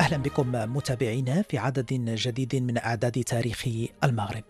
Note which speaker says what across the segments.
Speaker 1: أهلا بكم متابعينا في عدد جديد من أعداد تاريخ المغرب.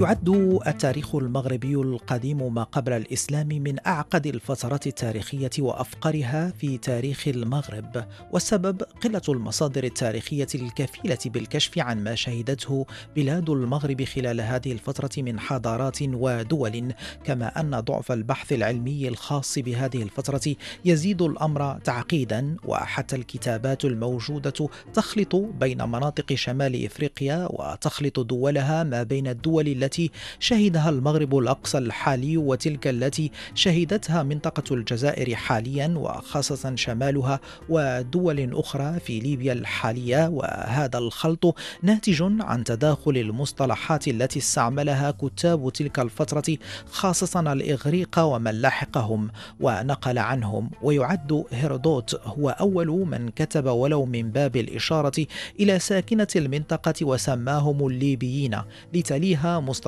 Speaker 1: يعد التاريخ المغربي القديم ما قبل الإسلام من أعقد الفترات التاريخية وأفقرها في تاريخ المغرب والسبب قلة المصادر التاريخية الكفيلة بالكشف عن ما شهدته بلاد المغرب خلال هذه الفترة من حضارات ودول كما أن ضعف البحث العلمي الخاص بهذه الفترة يزيد الأمر تعقيدا وحتى الكتابات الموجودة تخلط بين مناطق شمال إفريقيا وتخلط دولها ما بين الدول التي التي شهدها المغرب الأقصى الحالي وتلك التي شهدتها منطقة الجزائر حاليا وخاصة شمالها ودول أخرى في ليبيا الحالية وهذا الخلط ناتج عن تداخل المصطلحات التي استعملها كتاب تلك الفترة خاصة الإغريق ومن لاحقهم ونقل عنهم. ويعد هيرودوت هو أول من كتب ولو من باب الإشارة إلى ساكنة المنطقة وسماهم الليبيين لتليها مصطلحات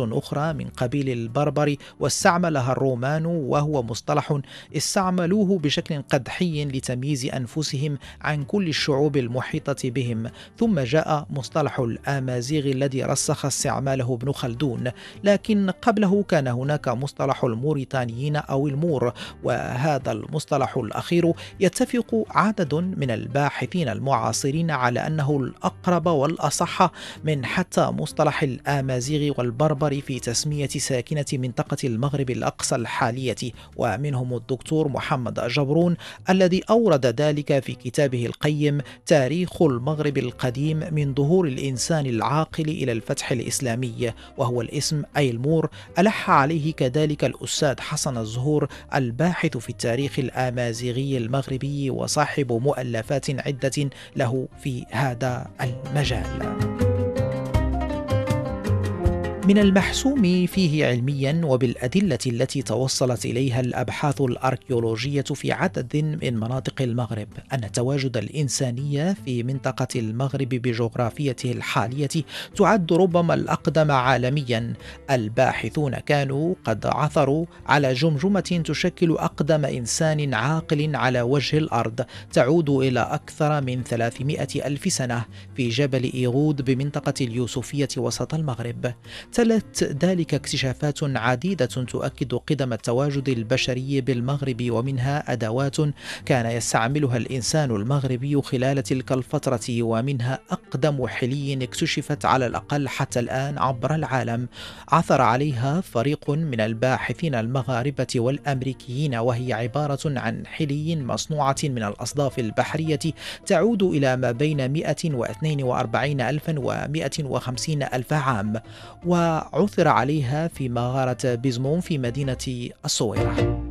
Speaker 1: أخرى من قبيل البربر واستعملها الرومان وهو مصطلح استعملوه بشكل قدحي لتمييز أنفسهم عن كل الشعوب المحيطة بهم. ثم جاء مصطلح الآمازيغ الذي رسخ استعماله ابن خلدون لكن قبله كان هناك مصطلح الموريتانيين أو المور وهذا المصطلح الأخير يتفق عدد من الباحثين المعاصرين على أنه الأقرب والأصح من حتى مصطلح والبربر في تسمية ساكنة منطقة المغرب الأقصى الحالية ومنهم الدكتور محمد جبرون الذي أورد ذلك في كتابه القيم تاريخ المغرب القديم من ظهور الإنسان العاقل إلى الفتح الإسلامي وهو الاسم أي المور ألح عليه كذلك الأستاذ حسن الزهور الباحث في التاريخ الآمازيغي المغربي وصاحب مؤلفات عدة له في هذا المجال. من المحسوم فيه علميا وبالأدلة التي توصلت إليها الأبحاث الأركيولوجية في عدد من مناطق المغرب أن تواجد الانسانيه في منطقة المغرب بجغرافيته الحالية تعد ربما الأقدم عالميا. الباحثون كانوا قد عثروا على جمجمة تشكل أقدم إنسان عاقل على وجه الأرض تعود إلى أكثر من 300 ألف سنة في جبل إيغود بمنطقة اليوسفية وسط المغرب. تلت ذلك اكتشافات عديدة تؤكد قدم التواجد البشري بالمغرب ومنها أدوات كان يستعملها الإنسان المغربي خلال تلك الفترة ومنها أقدم حلي اكتشفت على الأقل حتى الآن عبر العالم. عثر عليها فريق من الباحثين المغاربة والأمريكيين وهي عبارة عن حلي مصنوعة من الأصداف البحرية تعود إلى ما بين 142 ألفا و 150 ألف عام. و عثر عليها في مغارة بيزمون في مدينة الصويرة.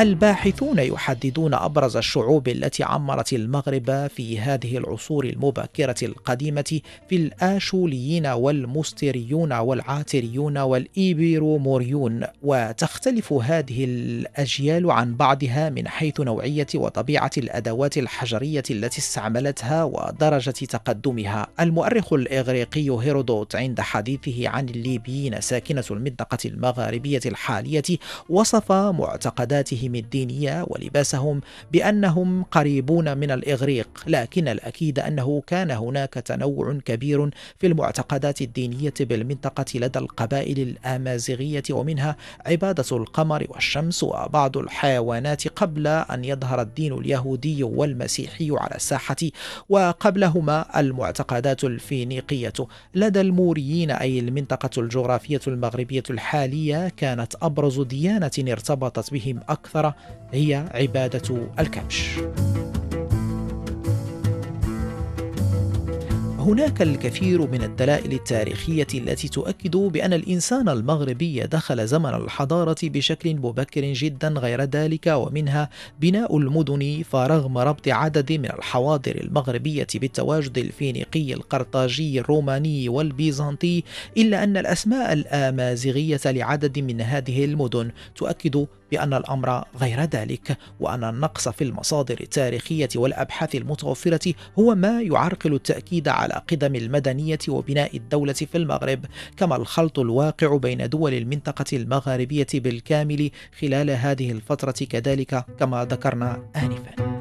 Speaker 1: الباحثون يحددون أبرز الشعوب التي عمرت المغرب في هذه العصور المبكرة القديمة في الآشوليين والمستريون والعاتريون والإيبيروموريون. وتختلف هذه الأجيال عن بعضها من حيث نوعية وطبيعة الأدوات الحجرية التي استعملتها ودرجة تقدمها. المؤرخ الإغريقي هيرودوت عند حديثه عن الليبيين ساكنة المنطقة المغاربيه الحالية وصف معتقداتهم دينهم الدينية ولباسهم بأنهم قريبون من الإغريق لكن الأكيد أنه كان هناك تنوع كبير في المعتقدات الدينية بالمنطقة لدى القبائل الآمازيغية ومنها عبادة القمر والشمس وبعض الحيوانات قبل أن يظهر الدين اليهودي والمسيحي على الساحة وقبلهما المعتقدات الفينيقية. لدى الموريين أي المنطقة الجغرافية المغربية الحالية كانت أبرز ديانة ارتبطت بهم أكثر الأكثر هي عبادة الكبش. هناك الكثير من الدلائل التاريخية التي تؤكد بأن الإنسان المغربي دخل زمن الحضارة بشكل مبكر جدا غير ذلك ومنها بناء المدن فرغم ربط عدد من الحواضر المغربية بالتواجد الفينيقي القرطاجي الروماني والبيزنطي إلا أن الأسماء الآمازيغية لعدد من هذه المدن تؤكد بأن الأمر غير ذلك وأن النقص في المصادر التاريخية والأبحاث المتوفرة هو ما يعرقل التأكيد على قدم المدنية وبناء الدولة في المغرب كما الخلط الواقع بين دول المنطقة المغاربية بالكامل خلال هذه الفترة كذلك كما ذكرنا آنفاً.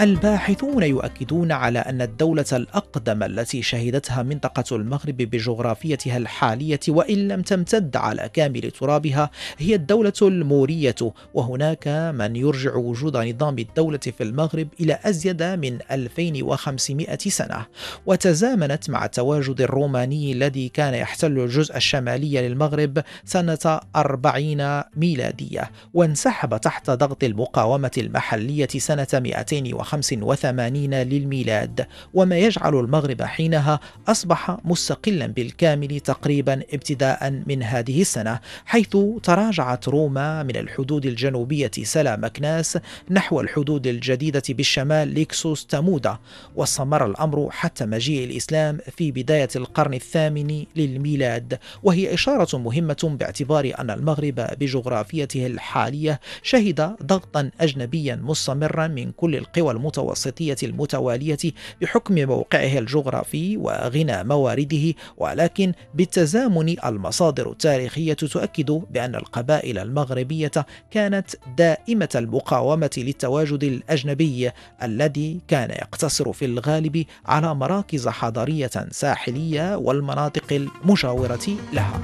Speaker 1: الباحثون يؤكدون على أن الدولة الأقدم التي شهدتها منطقة المغرب بجغرافيتها الحالية وإن لم تمتد على كامل ترابها هي الدولة المورية وهناك من يرجع وجود نظام الدولة في المغرب إلى أزيد من 2500 سنة. وتزامنت مع التواجد الروماني الذي كان يحتل الجزء الشمالي للمغرب سنة 40 ميلادية وانسحب تحت ضغط المقاومة المحلية سنة 250 1985 للميلاد وما يجعل المغرب حينها أصبح مستقلا بالكامل تقريبا ابتداء من هذه السنة حيث تراجعت روما من الحدود الجنوبية سلا مكناس نحو الحدود الجديدة بالشمال ليكسوس تامودا واستمر الأمر حتى مجيء الإسلام في بداية القرن الثامن للميلاد وهي إشارة مهمة باعتبار أن المغرب بجغرافيته الحالية شهد ضغطا أجنبيا مستمرا من كل القوى المتوسطية المتوالية بحكم موقعه الجغرافي وغنى موارده ولكن بالتزامن المصادر التاريخية تؤكد بأن القبائل المغربية كانت دائمة المقاومة للتواجد الأجنبي الذي كان يقتصر في الغالب على مراكز حضارية ساحلية والمناطق المجاورة لها.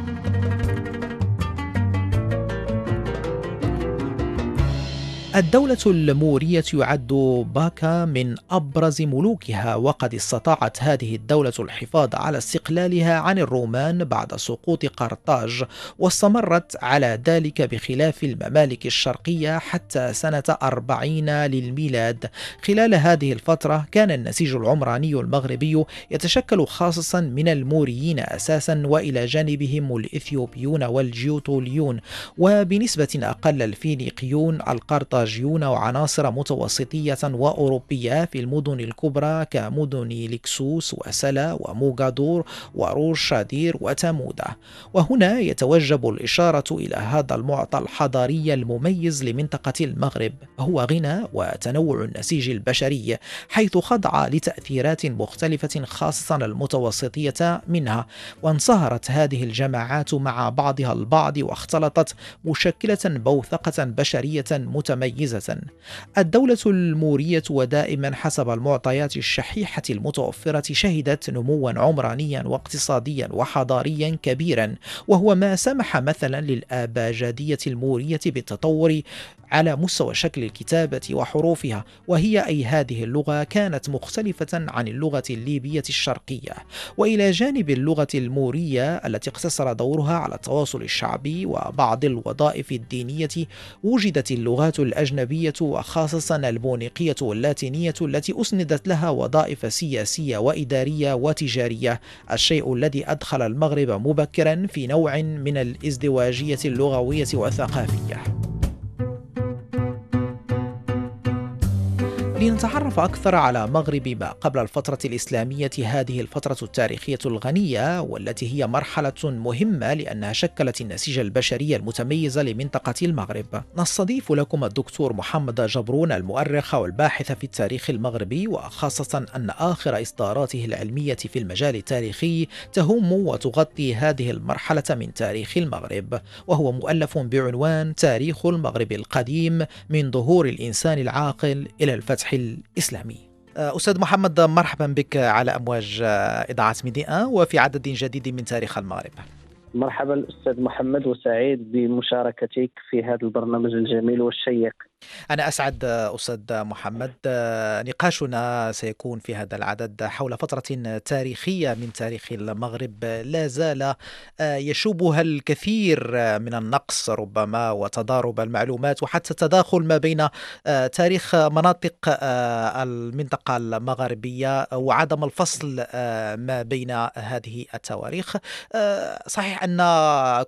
Speaker 1: الدولة المورية يعد باكا من أبرز ملوكها وقد استطاعت هذه الدولة الحفاظ على استقلالها عن الرومان بعد سقوط قرطاج واستمرت على ذلك بخلاف الممالك الشرقية حتى سنة أربعين للميلاد. خلال هذه الفترة كان النسيج العمراني المغربي يتشكل خاصة من الموريين أساسا وإلى جانبهم الإثيوبيون والجيوتوليون وبنسبة أقل الفينيقيون القرطاجيون وعناصر متوسطية وأوروبية في المدن الكبرى كمدن لكسوس وسلا وموغادور وروش شادير وتامودا. وهنا يتوجب الإشارة إلى هذا المعطى الحضاري المميز لمنطقة المغرب هو غنى وتنوع النسيج البشري حيث خضع لتأثيرات مختلفة خاصة المتوسطية منها. وانصهرت هذه الجماعات مع بعضها البعض واختلطت مشكلة بوثقة بشرية متميزة. متميزة الدولة المورية ودائما حسب المعطيات الشحيحة المتوفرة شهدت نموا عمرانيا واقتصاديا وحضاريا كبيرا وهو ما سمح مثلا للآباجادية المورية بالتطور على مستوى شكل الكتابة وحروفها وهي أي هذه اللغة كانت مختلفة عن اللغة الليبية الشرقية. وإلى جانب اللغة المورية التي اقتصر دورها على التواصل الشعبي وبعض الوظائف الدينية وجدت اللغات الأجنبية وخاصة البونيقية واللاتينية التي أسندت لها وظائف سياسية وإدارية وتجارية. الشيء الذي أدخل المغرب مبكرا في نوع من الإزدواجية اللغوية والثقافية. لنتعرف أكثر على مغرب ما قبل الفترة الإسلامية هذه الفترة التاريخية الغنية والتي هي مرحلة مهمة لأنها شكلت النسيج البشري المتميز لمنطقة المغرب. نستضيف لكم الدكتور محمد جبرون المؤرخ والباحث في التاريخ المغربي وخاصة أن آخر إصداراته العلمية في المجال التاريخي تهم وتغطي هذه المرحلة من تاريخ المغرب. وهو مؤلف بعنوان تاريخ المغرب القديم من ظهور الإنسان العاقل إلى الفتح الإسلامي. آه، أستاذ محمد مرحبا بك على أمواج آه، إذاعة ميديا وفي عدد جديد من تاريخ المغرب.
Speaker 2: مرحبا أستاذ محمد وسعيد بمشاركتك في هذا البرنامج الجميل والشيق.
Speaker 1: أنا أسعد أستاذ محمد. نقاشنا سيكون في هذا العدد حول فترة تاريخية من تاريخ المغرب. لا زال يشوبها الكثير من النقص ربما وتضارب المعلومات وحتى تداخل ما بين تاريخ مناطق المنطقة المغربية وعدم الفصل ما بين هذه التواريخ. صحيح أن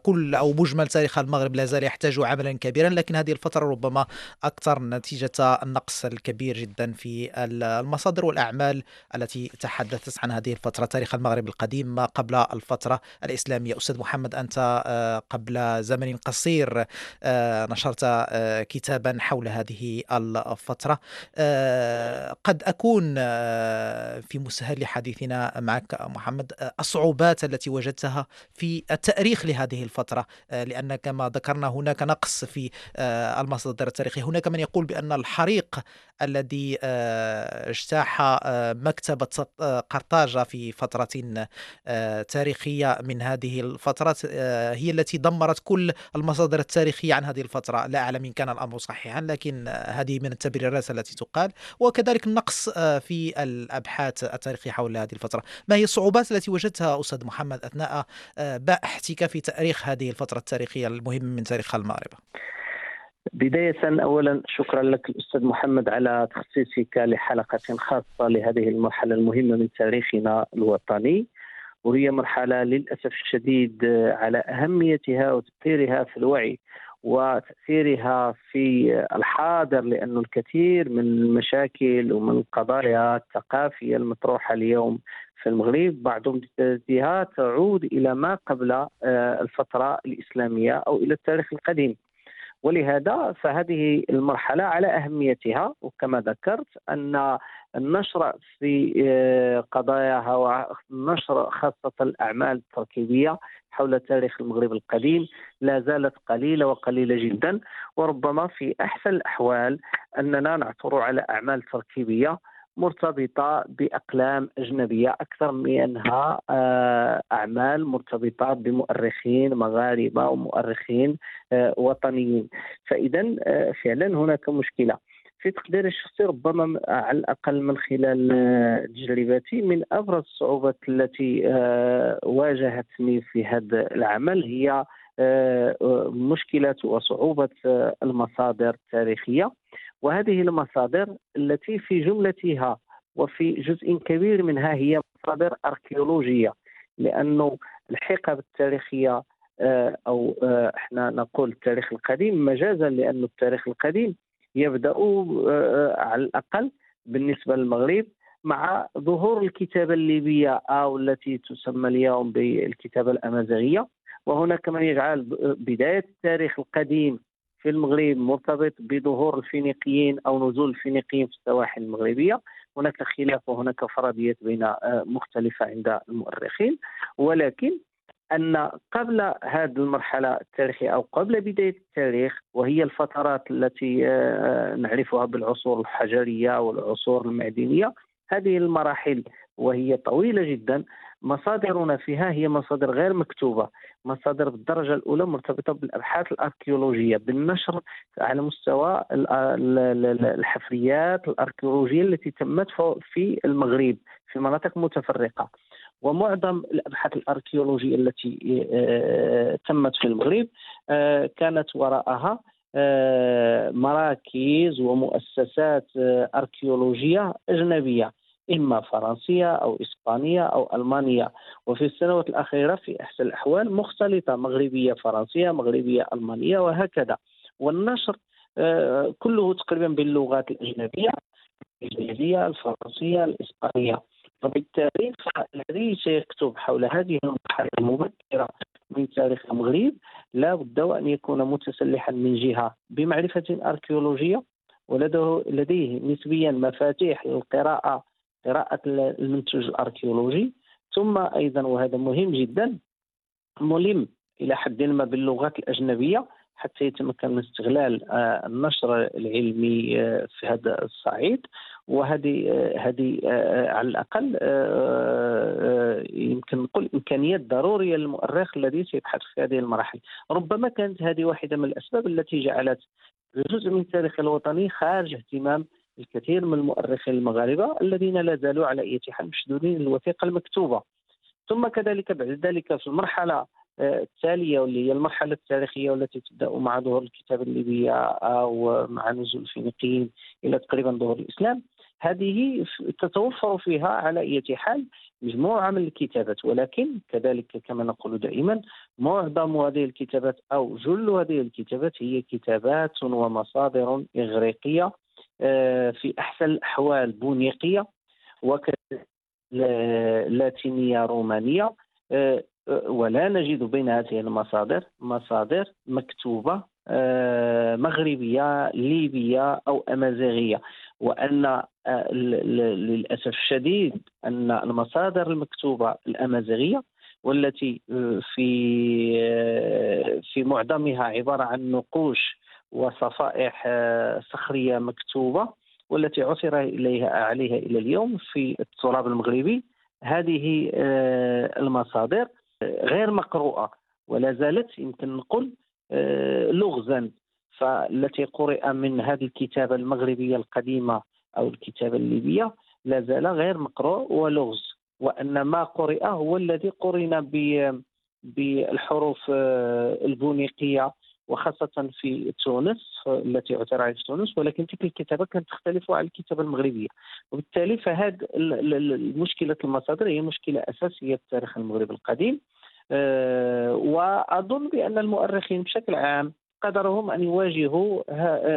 Speaker 1: كل أو مجمل تاريخ المغرب لا زال يحتاج عملا كبيرا لكن هذه الفترة ربما أكثر نتيجة النقص الكبير جدا في المصادر والأعمال التي تحدثت عن هذه الفترة. تاريخ المغرب القديم ما قبل الفترة الإسلامية. أستاذ محمد أنت آه، قبل زمن قصير آه، نشرت آه، كتابا حول هذه الفترة. قد أكون في مسهل حديثنا معك محمد الصعوبات التي وجدتها في التأريخ لهذه الفترة. لأن كما ذكرنا هناك نقص في المصادر التاريخية. هناك من يقول بأن الحريق الذي آه، اجتاح آه، مكتبة آه، قرطاجة في فترة تاريخية من هذه الفترات هي التي دمرت كل المصادر التاريخية عن هذه الفترة. لا أعلم إن كان الأمر صحيحا لكن هذه من التبريرات التي تقال وكذلك النقص في الأبحاث التاريخية حول هذه الفترة. ما هي الصعوبات التي وجدتها أستاذ محمد أثناء بحثك في تاريخ هذه الفترة التاريخية المهمة من تاريخ المغرب؟
Speaker 2: بداية أولا شكرا لك الأستاذ محمد على تخصيصك لحلقة خاصة لهذه المرحلة المهمة من تاريخنا الوطني. وهي مرحلة للأسف الشديد على أهميتها وتأثيرها في الوعي وتأثيرها في الحاضر لأن الكثير من المشاكل ومن القضايا الثقافية المطروحة اليوم في المغرب بعض امتدادها تعود إلى ما قبل آه، الفترة الإسلامية أو إلى التاريخ القديم. ولهذا فهذه المرحلة على أهميتها. وكما ذكرت أن النشر في آه، قضاياها والنشر خاصة الأعمال التركيبية حول تاريخ المغرب القديم لا زالت قليلة وقليلة جدا. وربما في أحسن الأحوال أننا نعثر على أعمال تركيبية مرتبطة بأقلام أجنبية أكثر من أنها آه، أعمال مرتبطة بمؤرخين مغاربة ومؤرخين آه، وطنيين. فإذا آه، فعلا هناك مشكلة. في تقديري الشخصي ربما على الأقل من خلال تجربتي من أبرز الصعوبات التي واجهتني في هذا العمل هي مشكلة وصعوبة المصادر التاريخية. وهذه المصادر التي في جملتها وفي جزء كبير منها هي مصادر أركيولوجية لأنه الحقب التاريخية آه، أو آه، إحنا نقول التاريخ القديم مجازا لأن التاريخ القديم يبدأ آه، على الأقل بالنسبة للمغرب مع ظهور الكتابة الليبية أو التي تسمى اليوم بالكتابة الأمازيغية. وهناك من يجعل بداية التاريخ القديم في المغرب مرتبط بظهور الفينيقيين أو نزول الفينيقيين في السواحل المغربية. هناك خلاف وهناك فرضيات بين آه، مختلفة عند المؤرخين. ولكن أن قبل هذه المرحلة التاريخية أو قبل بداية التاريخ وهي الفترات التي آه، نعرفها بالعصور الحجرية والعصور المعدنية هذه المراحل وهي طويلة جدا. مصادرنا فيها هي مصادر غير مكتوبة مصادر بالدرجة الأولى مرتبطة بالأبحاث الأركيولوجية بالنشر على مستوى الحفريات الأركيولوجية التي تمت في المغرب في مناطق متفرقة. ومعظم الأبحاث الأركيولوجية التي آه، تمت في المغرب آه، كانت وراءها آه، مراكز ومؤسسات أركيولوجية أجنبية. إما فرنسية أو إسبانية أو ألمانية. وفي السنوات الأخيرة في أحسن الأحوال مختلطة مغربية فرنسية مغربية ألمانية وهكذا. والنشر آه، كله تقريبا باللغات الأجنبية الإنجليزية الفرنسية الإسبانية. وبالتالي الذي سيكتب حول هذه المرحلة المبكرة من تاريخ المغرب لا بد وأن يكون متسلحا من جهة بمعرفة أركيولوجية ولديه نسبيا مفاتيح للقراءة قراءة المنتوج الأركيولوجي. ثم أيضا وهذا مهم جدا ملم إلى حد ما باللغات الأجنبية حتى يتمكن من استغلال آه، النشر العلمي آه، في هذا الصعيد. وهذه آه، هذه على الأقل يمكن نقول إمكانيات ضرورية للمؤرخ الذي سيبحث في هذه المراحل. ربما كانت هذه واحدة من الأسباب التي جعلت جزء من التاريخ الوطني خارج اهتمام الكثير من المؤرخين المغاربة الذين لا زالوا على أي حال مشدودين للوثيقة المكتوبة. ثم كذلك بعد ذلك في المرحلة آه، التالية واللي هي المرحلة التاريخية والتي تبدأ مع ظهور الكتاب الليبية أو مع نزول الفينيقيين إلى تقريبا ظهور الإسلام. هذه تتوفر فيها على أي حال مجموعة من الكتابات. ولكن كذلك كما نقول دائما معظم هذه الكتابات أو جل هذه الكتابات هي كتابات ومصادر إغريقية. آه، في أحسن الأحوال بونيقية لاتينية رومانية. آه، ولا نجد بين هذه المصادر مصادر مكتوبة آه، مغربية ليبية أو أمازيغية. وأن للأسف الشديد أن المصادر المكتوبة الأمازيغية والتي في في معظمها عبارة عن نقوش وصفائح آه، صخريه مكتوبة والتي عثر إليها عليها إلى اليوم في التراب المغربي. هذه آه، المصادر غير مقروءة ولا زالت يمكن نقول آه، لغزا. فالتي قرئ من هذه الكتابة المغربية القديمة أو الكتابة الليبية لا زال غير مقروء ولغز. وأن ما قرئ هو الذي قرن بالحروف البونيقية وخاصة في تونس التي عثر عليها في تونس ولكن تلك الكتابة كانت تختلف عن الكتابة المغربية. وبالتالي فهذه المشكلة المصادر هي مشكلة أساسية في التاريخ المغربي القديم. أه وأظن بأن المؤرخين بشكل عام قدرهم أن يواجهوا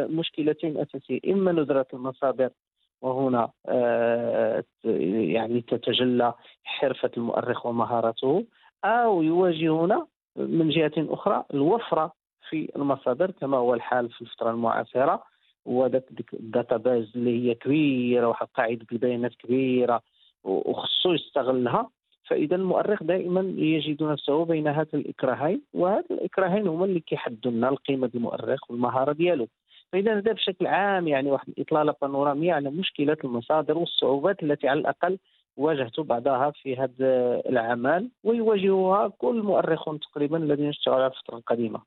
Speaker 2: مشكلتين أساسية إما ندرة المصادر وهنا أه يعني تتجلى حرفة المؤرخ ومهارته أو يواجهون من جهة أخرى الوفرة في المصادر كما هو الحال في الفترة المعاصرة. وذاك ال data base اللي هي كبيرة واحد قاعدة البيانات كبيرة وخصو يستغلها. فإذا المؤرخ دائما يجد نفسه بين هذا الإكراهين وهذا الإكراهين هما اللي كيحدوا لنا قيمه المؤرخ والمهارة ديالو. فإذا هذا بشكل عام يعني واحد الإطلالة بانوراميه على مشكله المصادر والصعوبات التي على الأقل واجهت بعضها في هذا العمل ويواجهها كل المؤرخون تقريبا الذين اشتغلوا على الفترة القديمة.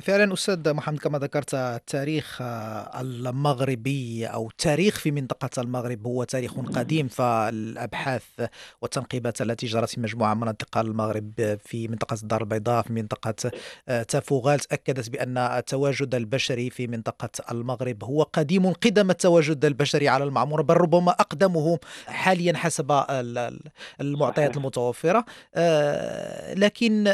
Speaker 1: فعلا أستاذ محمد كما ذكرت التاريخ آه، المغربي أو التاريخ في منطقة المغرب هو تاريخ قديم فالأبحاث والتنقيبات التي جرت في مجموعة من مناطق المغرب في منطقة الدار البيضاء في منطقة آه، تافوغال أكدت بأن التواجد البشري في منطقة المغرب هو قديم قدم التواجد البشري على المعمورة بل ربما أقدمه حاليا حسب المعطيات المتوفرة. آه، لكن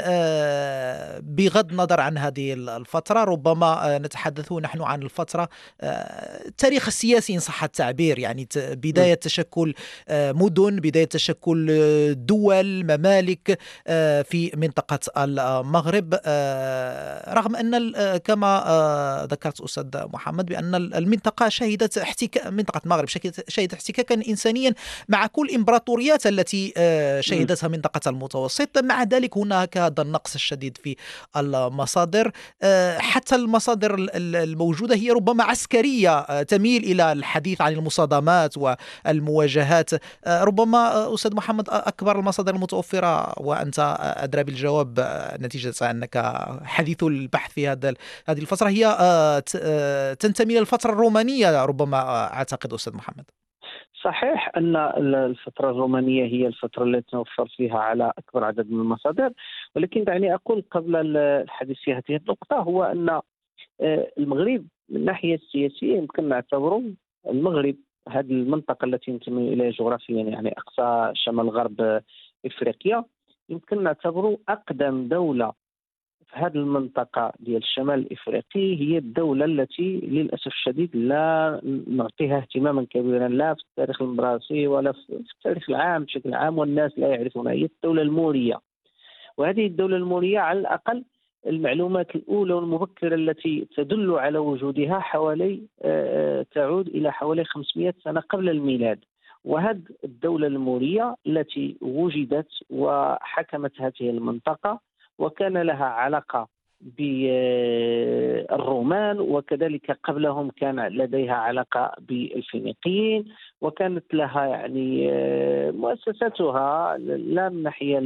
Speaker 1: بغض النظر عن هذه الفترة ربما آه، نتحدث نحن عن الفترة التاريخ آه، السياسي إن صح التعبير يعني بداية تشكل آه، مدن بداية تشكل دول ممالك في منطقة المغرب رغم أن كما ذكرت أستاذ محمد بأن المنطقة شهدت احتكاك منطقة المغرب شهدت احتكاكا إنسانيا مع كل الإمبراطوريات التي شهدتها منطقة المتوسط. مع ذلك هناك هذا النقص الشديد في المصادر. حتى المصادر الموجودة هي ربما عسكرية آه، تميل إلى الحديث عن المصادمات والمواجهات. آه، ربما أستاذ محمد أكبر المصادر المتوفرة وأنت أدرى بالجواب نتيجة أنك حديث البحث في هذا هذه الفترة هي تنتمي إلى الفترة الرومانية ربما أعتقد أستاذ محمد.
Speaker 2: صحيح أن الفترة الرومانية هي الفترة التي توفر فيها على أكبر عدد من المصادر ولكن دعني أقول قبل الحديث في هذه النقطة هو أن آه، المغرب من الناحيه السياسية يمكن نعتبره المغرب هذه المنطقة التي ينتمي إليها جغرافيا يعني أقصى شمال غرب إفريقيا يمكن نعتبره أقدم دولة هذه المنطقة ديال الشمال الإفريقي هي الدولة التي للأسف الشديد لا نعطيها اهتماما كبيرا لا في التاريخ المدرسي ولا في التاريخ العام بشكل عام والناس لا يعرفونها هي الدولة المورية. وهذه الدولة المورية على الأقل المعلومات الأولى والمبكرة التي تدل على وجودها حوالي آه، آه، تعود إلى حوالي 500 سنة قبل الميلاد. وهذه الدولة المورية التي وجدت وحكمت هذه المنطقة وكان لها علاقة بالرومان وكذلك قبلهم كان لديها علاقة بالفينيقيين وكانت لها يعني آه، مؤسساتها لا من الناحية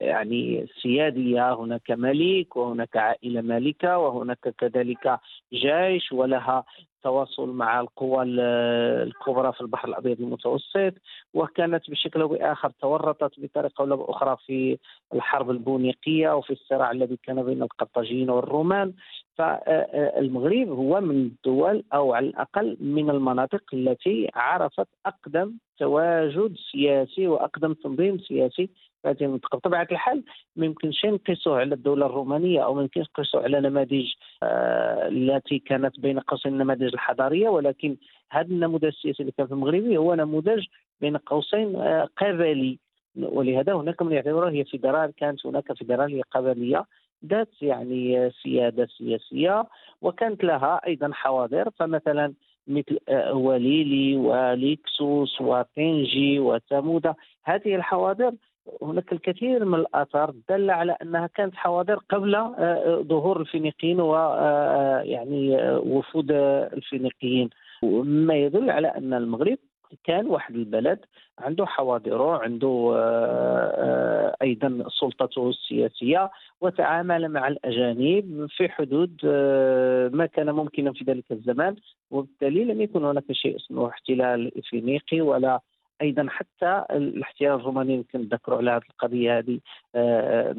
Speaker 2: يعني سياديه هناك ملك وهناك عائلة مالكة وهناك كذلك جيش ولها تواصل مع القوى الكبرى في البحر الأبيض المتوسط وكانت بشكل أو بآخر تورطت بطريقة أو بأخرى في الحرب البونيقية وفي الصراع الذي كان بين القرطاجيين والرومان. فالمغرب هو من الدول أو على الأقل من المناطق التي عرفت أقدم تواجد سياسي وأقدم تنظيم سياسي هذه المنطقة بطبيعة الحال ما يمكنش نقيسوه على الدولة الرومانية أو ما يمكنش نقيسوه على نماذج آه التي كانت بين قوسين النماذج الحضارية. ولكن هذا النموذج السياسي اللي كان في المغرب هو نموذج بين قوسين آه قبلي. ولهذا هناك من يعتبره هي فيدرال كانت هناك فيدراليه قبلية. ذات يعني سيادة سياسية وكانت لها أيضا حواضر. فمثلا مثل آه، وليلي وليكسوس وطنجي وثمود هذه الحواضر هناك الكثير من الآثار دل على أنها كانت حواضر قبل آه، آه، ظهور الفينيقيين ويعني وفود الفينيقيين. مما يدل على أن المغرب كان واحد البلد عنده حواضره عنده أيضا سلطته السياسيه وتعامل مع الأجانب في حدود ما كان ممكنا في ذلك الزمان. وبالتالي لم يكن هناك شيء اسمه احتلال افريقي ولا أيضا حتى الاحتلال الروماني يمكن نذكروا على هذه القضية هذه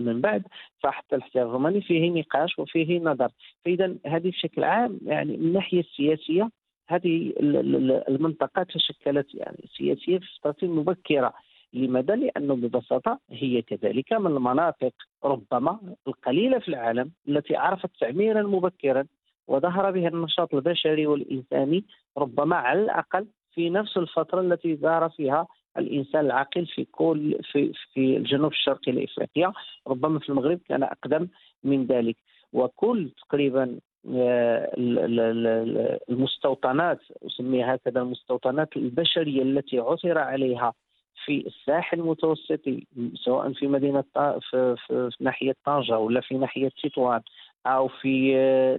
Speaker 2: من بعد. فحتى الاحتلال الروماني فيه نقاش وفيه نظر. فاذا هذه بشكل عام يعني من الناحيه السياسية هذه المنطقة تشكلت يعني سياسيا في فترة مبكرة. لماذا؟ لأنه ببساطة هي كذلك من المناطق ربما القليلة في العالم التي عرفت تعميرا مبكرا وظهر بها النشاط البشري والإنساني ربما على الأقل في نفس الفترة التي ظهر فيها الإنسان العاقل في كل في في الجنوب الشرقي لافريقيا ربما في المغرب كان أقدم من ذلك. وكل تقريبا المستوطنات أسميها هكذا المستوطنات البشرية التي عثر عليها في الساحل المتوسطي سواء في مدينة في, في, ناحية طنجة ولا في ناحية تطوان أو في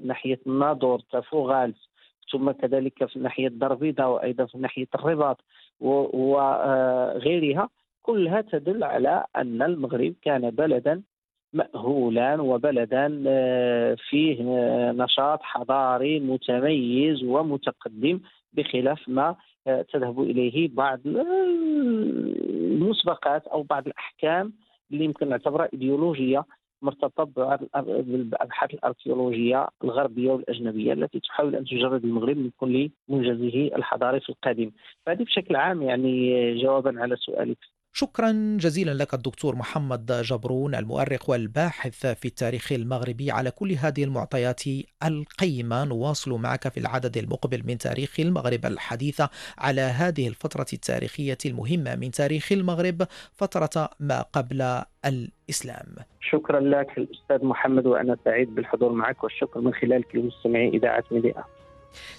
Speaker 2: ناحية الناظور تافوغالس ثم كذلك في ناحية دربيضه وأيضا في ناحية الرباط وغيرها كلها تدل على أن المغرب كان بلدا مأهولا وبلدا آه، فيه آه، نشاط حضاري متميز ومتقدم بخلاف ما آه، تذهب إليه بعض المسبقات أو بعض الأحكام اللي يمكن نعتبرها إيديولوجية. مرتبطه بالأبحاث الأركيولوجية الغربية والأجنبية التي تحاول أن تجرد المغرب من كل منجزه الحضاري في القديم. فهذه بشكل عام يعني جوابا على سؤالك.
Speaker 1: شكرا جزيلا لك الدكتور محمد جبرون المؤرخ والباحث في التاريخ المغربي على كل هذه المعطيات القيمة. نواصل معك في العدد المقبل من تاريخ المغرب الحديثة على هذه الفترة التاريخية المهمة من تاريخ المغرب فترة ما قبل الإسلام.
Speaker 2: شكرا لك الأستاذ محمد وأنا سعيد بالحضور معك والشكر من خلالك لمستمعي إذاعة ميديا.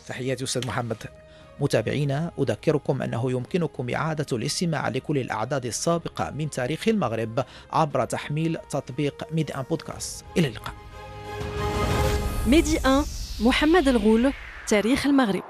Speaker 1: تحياتي أستاذ محمد. متابعينا أذكركم أنه يمكنكم إعادة الاستماع لكل الأعداد السابقة من تاريخ المغرب عبر تحميل تطبيق ميدي أن بودكاست. إلى اللقاء.
Speaker 3: ميدي أن محمد الغول تاريخ المغرب.